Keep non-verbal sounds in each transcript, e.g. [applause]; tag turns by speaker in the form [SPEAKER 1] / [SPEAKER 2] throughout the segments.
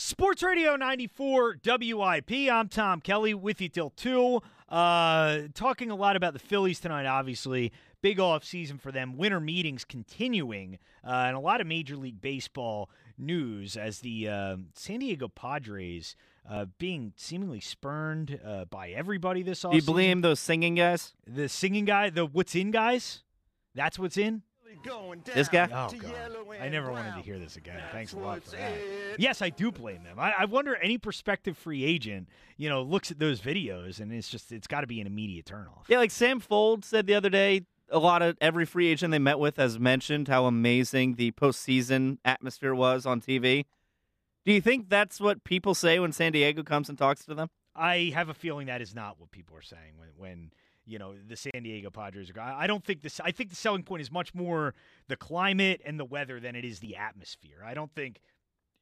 [SPEAKER 1] Sports Radio 94 WIP. I'm Tom Kelly with you till 2. Uh, talking a lot about the Phillies tonight, obviously. Big off season for them. Winter meetings continuing, uh, and a lot of Major League Baseball news as the uh, San Diego Padres uh, being seemingly spurned uh, by everybody this offseason.
[SPEAKER 2] Do you blame those singing guys?
[SPEAKER 1] The singing guy, the what's in guys? That's what's in?
[SPEAKER 2] This guy?
[SPEAKER 1] Oh, God. I never wanted to hear this again. Thanks a lot for that. Yes, I do blame them. I, I wonder any prospective free agent, you know, looks at those videos and it's just, it's got to be an immediate turnoff.
[SPEAKER 2] Yeah, like Sam Fuld said the other day, a lot of every free agent they met with has mentioned how amazing the postseason atmosphere was on TV. Do you think that's what people say when San Diego comes and talks to them?
[SPEAKER 1] I have a feeling that is not what people are saying when, when you know the San Diego Padres. I don't think this. I think the selling point is much more the climate and the weather than it is the atmosphere. I don't think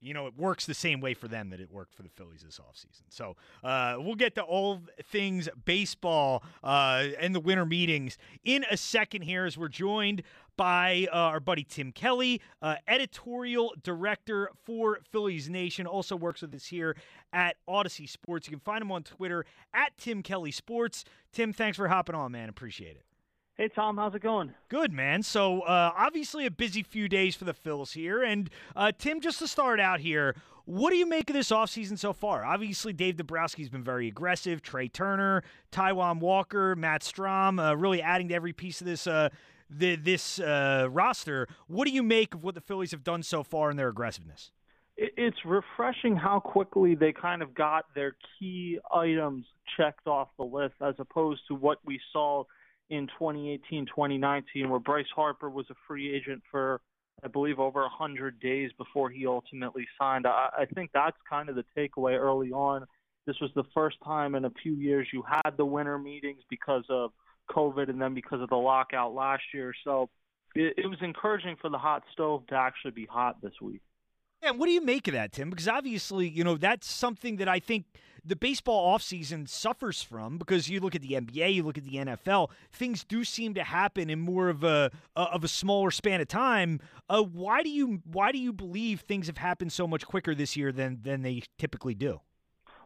[SPEAKER 1] you know, it works the same way for them that it worked for the Phillies this offseason. So uh, we'll get to all things baseball uh, and the winter meetings in a second here as we're joined by uh, our buddy Tim Kelly, uh, editorial director for Phillies Nation, also works with us here at Audacy Sports. You can find him on Twitter at Tim Kelly Sports. Tim, thanks for hopping on, man. Appreciate it.
[SPEAKER 3] Hey, Tom, how's it going?
[SPEAKER 1] Good, man. So, uh, obviously, a busy few days for the Phils here. And, uh, Tim, just to start out here, what do you make of this offseason so far? Obviously, Dave Dombrowski's been very aggressive. Trey Turner, Taijuan Walker, Matt Strahm, uh, really adding to every piece of this uh, the, this uh, roster. What do you make of what the Phillies have done so far in their aggressiveness?
[SPEAKER 3] It's refreshing how quickly they kind of got their key items checked off the list as opposed to what we saw – in 2018, 2019, where Bryce Harper was a free agent for, I believe, over 100 days before he ultimately signed. I, I think that's kind of the takeaway early on. This was the first time in a few years you had the winter meetings because of COVID and then because of the lockout last year. So it, it was encouraging for the hot stove to actually be hot this week.
[SPEAKER 1] Yeah, what do you make of that, Tim? Because obviously, you know, that's something that I think – the baseball offseason suffers from because you look at the NBA, you look at the NFL, things do seem to happen in more of a of a smaller span of time. Uh, why do you why do you believe things have happened so much quicker this year than than they typically do?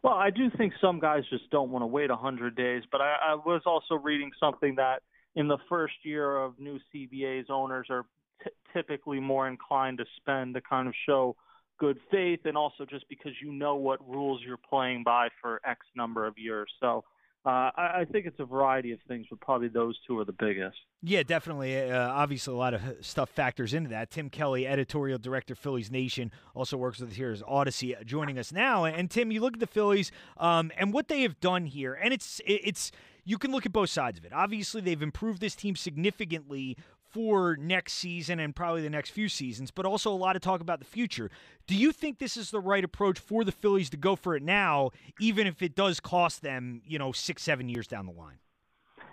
[SPEAKER 3] Well, I do think some guys just don't want to wait 100 days, but I, I was also reading something that in the first year of new CBAs, owners are t- typically more inclined to spend to kind of show good faith and also just because you know what rules you're playing by for X number of years. So uh, I, I, think it's a variety of things, but probably those two are the biggest.
[SPEAKER 1] Yeah, definitely. Uh, obviously, a lot of stuff factors into that. Tim Kelly, editorial director, Phillies Nation, also works with us here as Audacy, uh, joining us now. And Tim, you look at the Phillies um, and what they have done here, and it's it's you can look at both sides of it. Obviously, they've improved this team significantly for next season and probably the next few seasons, but also a lot of talk about the future. Do you think this is the right approach for the Phillies to go for it now, even if it does cost them, you know, six, seven years down the line?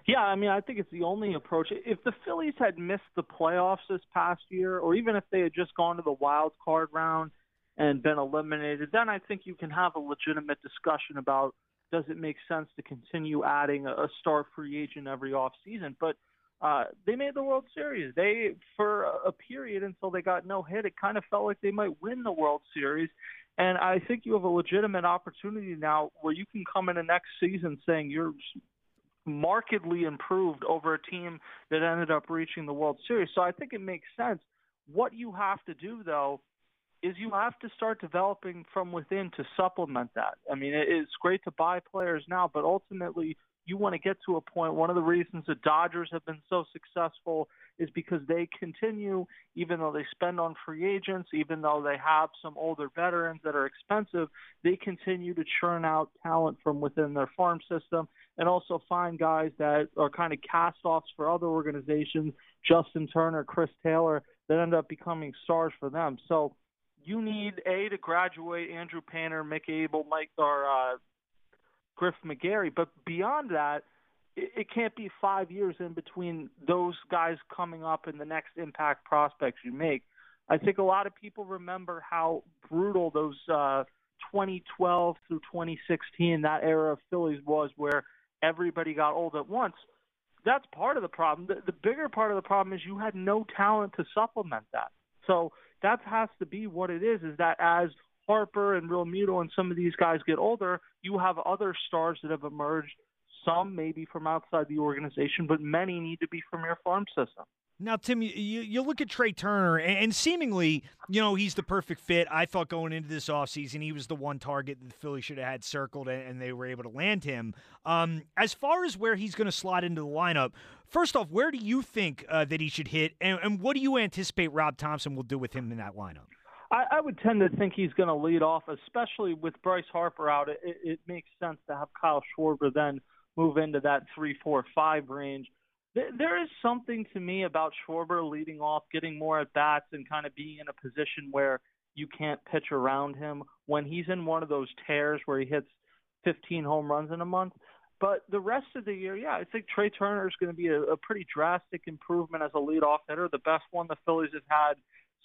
[SPEAKER 3] Yeah, I mean, I think it's the only approach. If the Phillies had missed the playoffs this past year, or even if they had just gone to the wild card round and been eliminated, then I think you can have a legitimate discussion about does it make sense to continue adding a star free agent every off season. But uh, they made the World Series. They, for a period until they got no hit, it kind of felt like they might win the World Series. And I think you have a legitimate opportunity now where you can come in the next season saying you're markedly improved over a team that ended up reaching the World Series. So I think it makes sense. What you have to do, though, is you have to start developing from within to supplement that. I mean, it's great to buy players now, but ultimately you want to get to a point. One of the reasons the Dodgers have been so successful is because they continue, even though they spend on free agents, even though they have some older veterans that are expensive, they continue to churn out talent from within their farm system and also find guys that are kind of cast offs for other organizations, Justin Turner, Chris Taylor, that end up becoming stars for them. So you need a to graduate Andrew Painter, Mick Abel, Mike or uh, Griff McGarry. But beyond that, it, it can't be five years in between those guys coming up and the next impact prospects you make. I think a lot of people remember how brutal those uh, 2012 through 2016 that era of Phillies was, where everybody got old at once. That's part of the problem. The, the bigger part of the problem is you had no talent to supplement that. So that has to be what it is. Is that as Harper and Realmuto and some of these guys get older, you have other stars that have emerged. Some maybe from outside the organization, but many need to be from your farm system.
[SPEAKER 1] Now, Tim, you, you look at Trey Turner, and seemingly, you know, he's the perfect fit. I thought going into this offseason, he was the one target that the Phillies should have had circled, and they were able to land him. Um, as far as where he's going to slot into the lineup, first off, where do you think uh, that he should hit, and, and what do you anticipate Rob Thompson will do with him in that lineup?
[SPEAKER 3] I, I would tend to think he's going to lead off, especially with Bryce Harper out. It, it makes sense to have Kyle Schwarber then move into that three, four, five range There, there is something to me about Schwarber leading off, getting more at bats, and kind of being in a position where you can't pitch around him when he's in one of those tears where he hits 15 home runs in a month. But the rest of the year, yeah, I think Trey Turner is going to be a, a pretty drastic improvement as a leadoff hitter, the best one the Phillies have had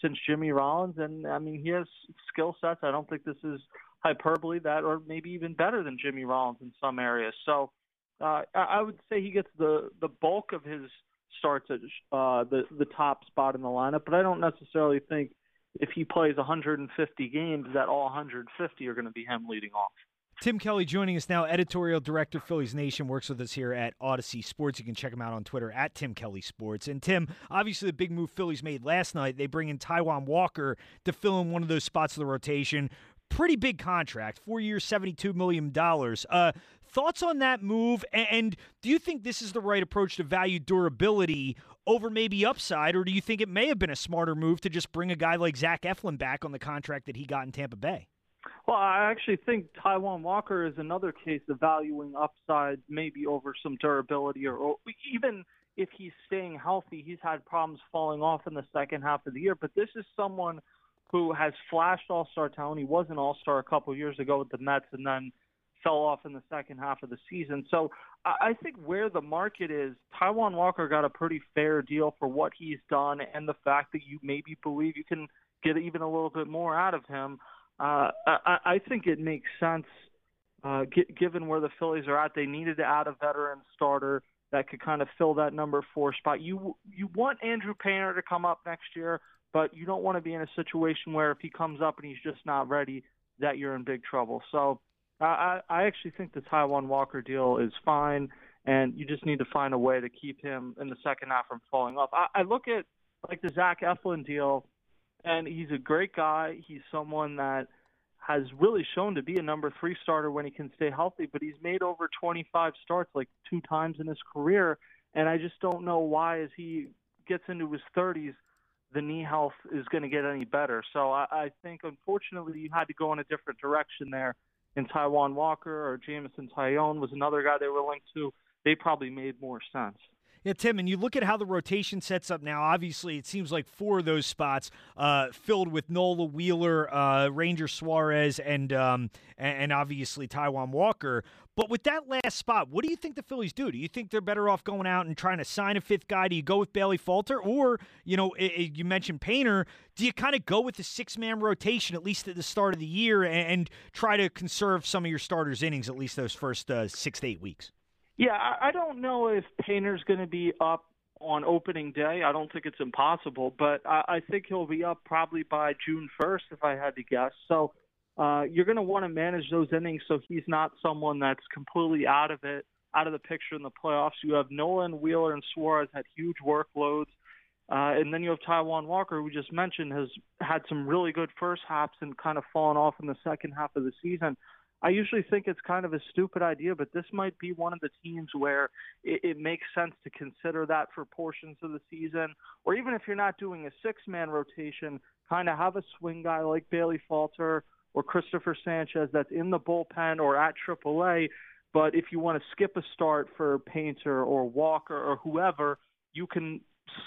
[SPEAKER 3] since Jimmy Rollins. And I mean, he has skill sets. I don't think this is hyperbole that, or maybe even better than Jimmy Rollins in some areas. So uh, I would say he gets the the bulk of his starts at uh, the the top spot in the lineup, but I don't necessarily think if he plays 150 games that all 150 are going to be him leading off.
[SPEAKER 1] Tim Kelly joining us now, editorial director, Phillies Nation, works with us here at Audacy Sports. You can check him out on Twitter at Tim Kelly Sports. And Tim, obviously the big move Phillies made last night, they bring in Taijuan Walker to fill in one of those spots of the rotation. Pretty big contract, four years, $72 million. Uh, Thoughts on that move? And do you think this is the right approach to value durability over maybe upside, or do you think it may have been a smarter move to just bring a guy like Zach Eflin back on the contract that he got in Tampa Bay?
[SPEAKER 3] Well, I actually think Taijuan Walker is another case of valuing upside maybe over some durability, or, or even if he's staying healthy, he's had problems falling off in the second half of the year. But this is someone who has flashed All Star talent. He was an All Star a couple years ago with the Mets, and then fell off in the second half of the season. So I think where the market is, Taijuan Walker got a pretty fair deal for what he's done and the fact that you maybe believe you can get even a little bit more out of him. Uh, I, I think it makes sense uh, g- given where the Phillies are at. They needed to add a veteran starter that could kind of fill that number four spot. You you want Andrew Painter to come up next year, but you don't want to be in a situation where if he comes up and he's just not ready, that you're in big trouble. So I, I actually think the Taijuan Walker deal is fine, and you just need to find a way to keep him in the second half from falling off. I, I look at like the Zach Eflin deal, and he's a great guy. He's someone that has really shown to be a number three starter when he can stay healthy, but he's made over 25 starts like two times in his career, and I just don't know why as he gets into his 30s, the knee health is going to get any better. So I, I think unfortunately you had to go in a different direction there and Taijuan Walker or Jameson Taillon was another guy they were linked to, they probably made more sense.
[SPEAKER 1] Yeah, Tim, and you look at how the rotation sets up now. Obviously, it seems like four of those spots uh, filled with Nola Wheeler, uh, Ranger Suarez, and um, and obviously Taijuan Walker. But with that last spot, what do you think the Phillies do? Do you think they're better off going out and trying to sign a fifth guy? Do you go with Bailey Falter, or you know, it, it, you mentioned Painter? Do you kind of go with the six man rotation at least at the start of the year and, and, try to conserve some of your starters' innings at least those first uh, six to eight weeks?
[SPEAKER 3] Yeah, I, I don't know if Painter's going to be up on opening day. I don't think it's impossible, but I, I think he'll be up probably by June 1st, if I had to guess. So uh, you're going to want to manage those innings so he's not someone that's completely out of it, out of the picture in the playoffs. You have Nolan, Wheeler, and Suarez had huge workloads. Uh, and then you have Taijuan Walker, who just mentioned has had some really good first halves and kind of fallen off in the second half of the season. I usually think it's kind of a stupid idea, but this might be one of the teams where it, it makes sense to consider that for portions of the season, or even if you're not doing a six-man rotation, kind of have a swing guy like Bailey Falter or Cristopher Sanchez that's in the bullpen or at AAA. But if you want to skip a start for Painter or Walker or whoever, you can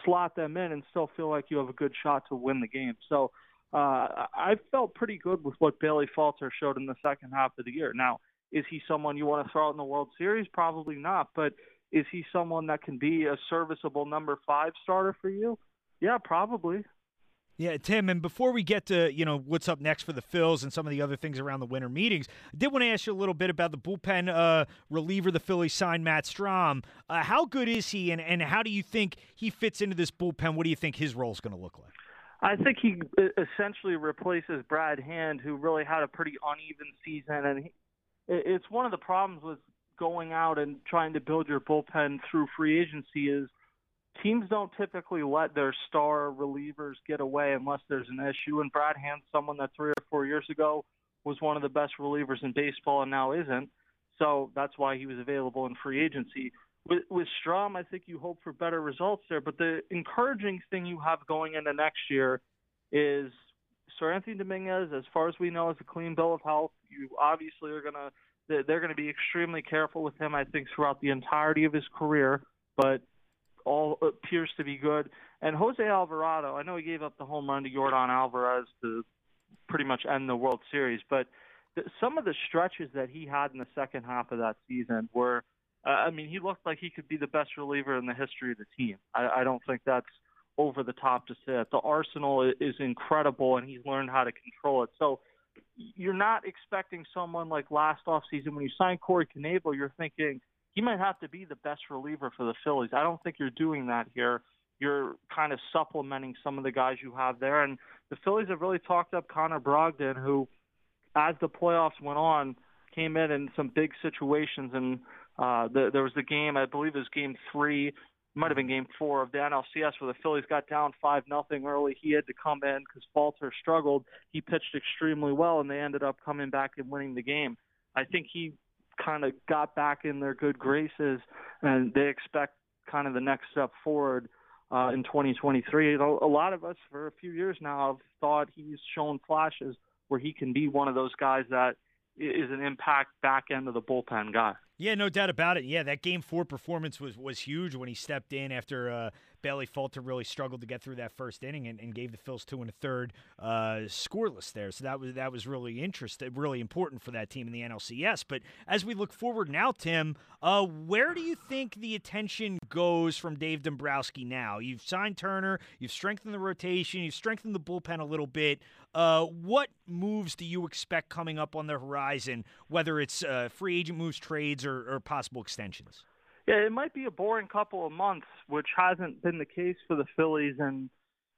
[SPEAKER 3] slot them in and still feel like you have a good shot to win the game. So uh, I felt pretty good with what Bailey Falter showed in the second half of the year. Now, is he someone you want to throw out in the World Series? Probably not. But is he someone that can be a serviceable number five starter for you? Yeah, probably.
[SPEAKER 1] Yeah, Tim, and before we get to, you know, what's up next for the Phils and some of the other things around the winter meetings, I did want to ask you a little bit about the bullpen uh, reliever the Phillies signed, Matt Strahm. Uh, how good is he, and, and how do you think he fits into this bullpen? What do you think his role is going to look like?
[SPEAKER 3] I think he uh, essentially replaces Brad Hand, who really had a pretty uneven season, and he, it's one of the problems with going out and trying to build your bullpen through free agency is teams don't typically let their star relievers get away unless there's an issue. And Brad Hand, someone that three or four years ago was one of the best relievers in baseball and now isn't. So that's why he was available in free agency. With, with Strahm, I think you hope for better results there. But the encouraging thing you have going into next year is Seranthony Dominguez, as far as we know, is a clean bill of health. You obviously are going to they're going to be extremely careful with him, I think, throughout the entirety of his career. But all uh, appears to be good. And Jose Alvarado, I know he gave up the home run to Yordan Alvarez to pretty much end the World Series, but some of the stretches that he had in the second half of that season were, uh, I mean, he looked like he could be the best reliever in the history of the team. I, I don't think that's over the top to say it. The arsenal is incredible, and he's learned how to control it. So you're not expecting someone like last offseason when you signed Corey Knebel, you're thinking he might have to be the best reliever for the Phillies. I don't think you're doing that here. You're kind of supplementing some of the guys you have there, and the Phillies have really talked up Connor Brogdon, who, as the playoffs went on, came in in some big situations. And uh, the, there was the game, I believe it was Game Three, might have been Game Four of the NLCS, where the Phillies got down five nothing early. He had to come in because Falter struggled. He pitched extremely well, and they ended up coming back and winning the game. I think he kind of got back in their good graces, and they expect kind of the next step forward uh, in 2023. A lot of us, for a few years now, have thought he's shown flashes where he can be one of those guys that is an impact back end of the bullpen guy.
[SPEAKER 1] Yeah, no doubt about it. Yeah, that game four performance was was huge when he stepped in after uh, Bailey Falter really struggled to get through that first inning and, and gave the Phils two and a third uh, scoreless there. So that was that was really interesting, really important for that team in the NLCS. But as we look forward now, Tim, uh, where do you think the attention goes from Dave Dombrowski now? You've signed Turner, you've strengthened the rotation, you've strengthened the bullpen a little bit. Uh, what moves do you expect coming up on the horizon, whether it's uh, free agent moves, trades, or, or possible extensions?
[SPEAKER 3] Yeah, it might be a boring couple of months, which hasn't been the case for the Phillies in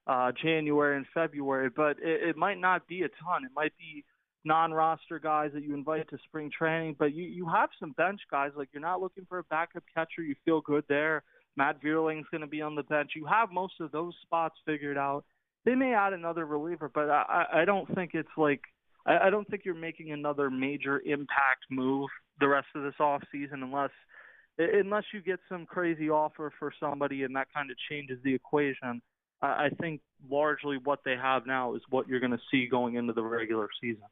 [SPEAKER 3] uh, January and February, but it, it might not be a ton. It might be non-roster guys that you invite to spring training, but you you have some bench guys. Like you're not looking for a backup catcher. You feel good there. Matt Vierling's going to be on the bench. You have most of those spots figured out. They may add another reliever, but I I don't think it's like I, I don't think you're making another major impact move the rest of this off season unless unless you get some crazy offer for somebody and that kind of changes the equation, I think largely what they have now is what you're going to see going into the regular season.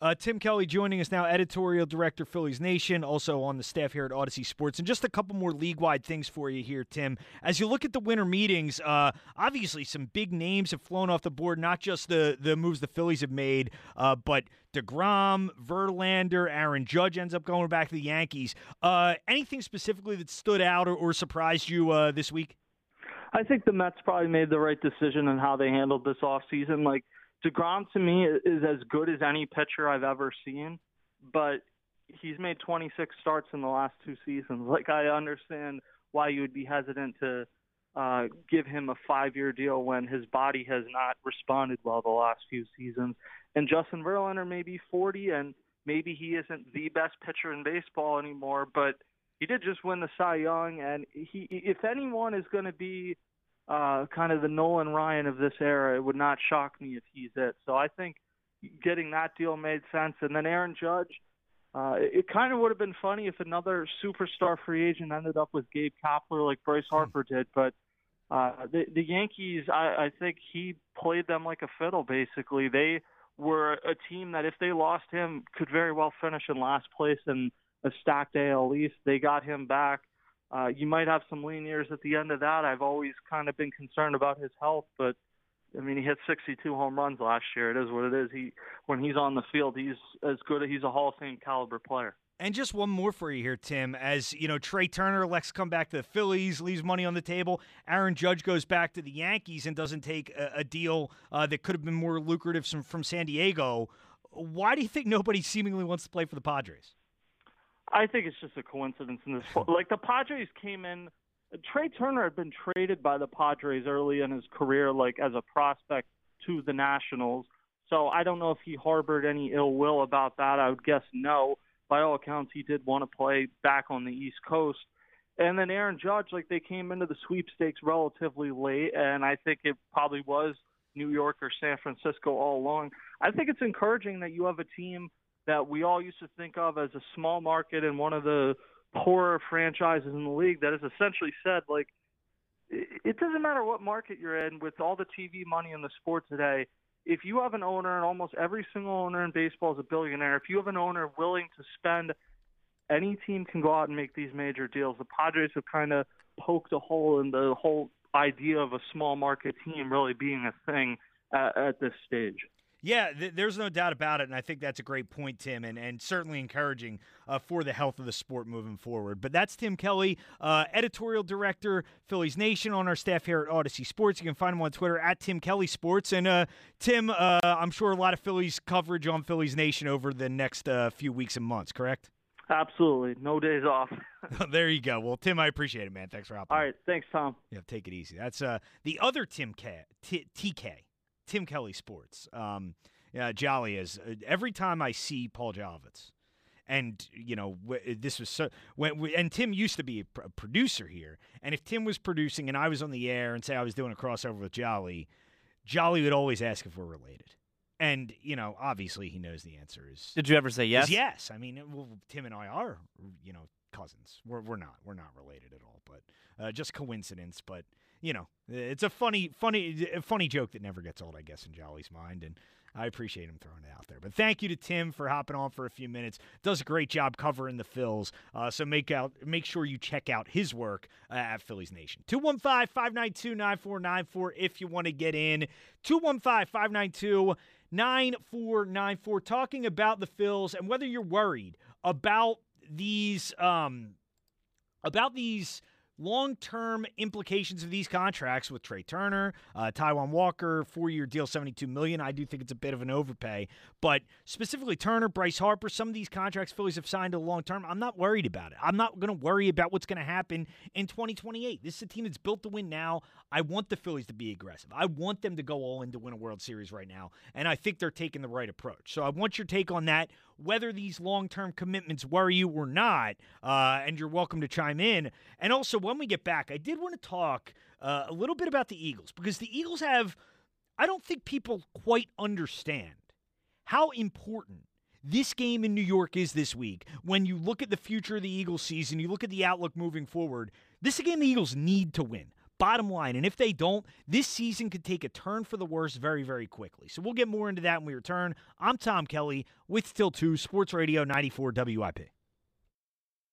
[SPEAKER 1] Uh, Tim Kelly joining us now, editorial director, Phillies Nation, also on the staff here at Audacy Sports. And just a couple more league wide things for you here, Tim. As you look at the winter meetings, uh, obviously some big names have flown off the board, not just the, the moves the Phillies have made, uh, but DeGrom, Verlander, Aaron Judge ends up going back to the Yankees. Uh, anything specifically that stood out or, or surprised you uh, this week?
[SPEAKER 3] I think the Mets probably made the right decision in how they handled this offseason. Like, DeGrom to me is as good as any pitcher I've ever seen, but he's made 26 starts in the last two seasons. [laughs] Like I understand why you would be hesitant to uh, give him a five-year deal when his body has not responded well the last few seasons. And Justin Verlander may be 40, and maybe he isn't the best pitcher in baseball anymore, but he did just win the Cy Young, and he, if anyone is going to be uh, kind of the Nolan Ryan of this era. It would not shock me if he's it. So I think getting that deal made sense. And then Aaron Judge, uh, it, it kind of would have been funny if another superstar free agent ended up with Gabe Kapler like Bryce hmm. Harper did. But uh, the, the Yankees, I, I think he played them like a fiddle. Basically, they were a team that if they lost him, could very well finish in last place in a stacked AL East. They got him back. Uh, you might have some lean years at the end of that. I've always kind of been concerned about his health, but I mean, he hit 62 home runs last year. It is what it is. He when he's on the field, he's as good. He's a Hall of Fame caliber player.
[SPEAKER 1] And just one more for you here, Tim. As you know, Trey Turner elects come back to the Phillies, leaves money on the table. Aaron Judge goes back to the Yankees and doesn't take a, a deal uh, that could have been more lucrative from, from San Diego. Why do you think nobody seemingly wants to play for the Padres?
[SPEAKER 3] I think it's just a coincidence in this. [laughs] Like the Padres came in. Trey Turner had been traded by the Padres early in his career, like as a prospect to the Nationals. So I don't know if he harbored any ill will about that. I would guess no. By all accounts, he did want to play back on the East Coast. And then Aaron Judge, like they came into the sweepstakes relatively late, and I think it probably was New York or San Francisco all along. I think it's encouraging that you have a team that we all used to think of as a small market and one of the poorer franchises in the league that has essentially said like it doesn't matter what market you're in with all the TV money in the sport today. If you have an owner, and almost every single owner in baseball is a billionaire, if you have an owner willing to spend, any team can go out and make these major deals. The Padres have kind of poked a hole in the whole idea of a small market team really being a thing at, at this stage.
[SPEAKER 1] Yeah, th- there's no doubt about it, and I think that's a great point, Tim, and, and certainly encouraging uh, for the health of the sport moving forward. But that's Tim Kelly, uh, editorial director, Phillies Nation, on our staff here at Audacy Sports. You can find him on Twitter at Tim Kelly Sports. And uh, Tim, uh, I'm sure a lot of Phillies coverage on Phillies Nation over the next uh, few weeks and months, correct?
[SPEAKER 3] Absolutely, no days off. [laughs] [laughs]
[SPEAKER 1] there you go. Well, Tim, I appreciate it, man. Thanks for hopping.
[SPEAKER 3] All right, thanks, Tom.
[SPEAKER 1] Yeah, take it easy. That's uh, the other Tim K- T- TK. Tim Kelly Sports. Um, yeah, Jolly is uh, every time I see Paul Jolovitz, and you know w- this was so when we, and Tim used to be a, pr- a, producer here, and if Tim was producing and I was on the air and say I was doing a crossover with Jolly, Jolly would always ask if we're related. And you know, obviously, he knows the answer is.
[SPEAKER 2] Did you ever say yes?
[SPEAKER 1] Yes. I mean, well, Tim and I are, you know, cousins. We're we're not. We're not related at all, but uh, just coincidence. But you know, it's a funny, funny, funny joke that never gets old, I guess, in Jolly's mind, and I appreciate him throwing it out there. But thank you to Tim for hopping on for a few minutes. Does a great job covering the Phils. Uh, so make out, make sure you check out his work uh, at Phillies Nation. 215-592-9494 if you want to get in. 215-592-9494. Talking about the Phils and whether you're worried about these um, about these long term implications of these contracts with Trey Turner, uh, Taijuan Walker, four year deal, 72 million. I do think it's a bit of an overpay. But specifically, Turner, Bryce Harper, some of these contracts Phillies have signed to long term. I'm not worried about it. I'm not going to worry about what's going to happen in 2028. This is a team that's built to win now. I want the Phillies to be aggressive. I want them to go all in to win a World Series right now. And I think they're taking the right approach. So I want your take on that whether these long term commitments worry you or not. Uh, and you're welcome to chime in. And also, when we get back, I did want to talk uh, a little bit about the Eagles because the Eagles have, I don't think people quite understand how important this game in New York is this week. When you look at the future of the Eagles season, you look at the outlook moving forward, this is a game the Eagles need to win. Bottom line, and if they don't, this season could take a turn for the worse very, very quickly. So we'll get more into that when we return. I'm Tom Kelly with Still 2 Sports Radio 94 WIP.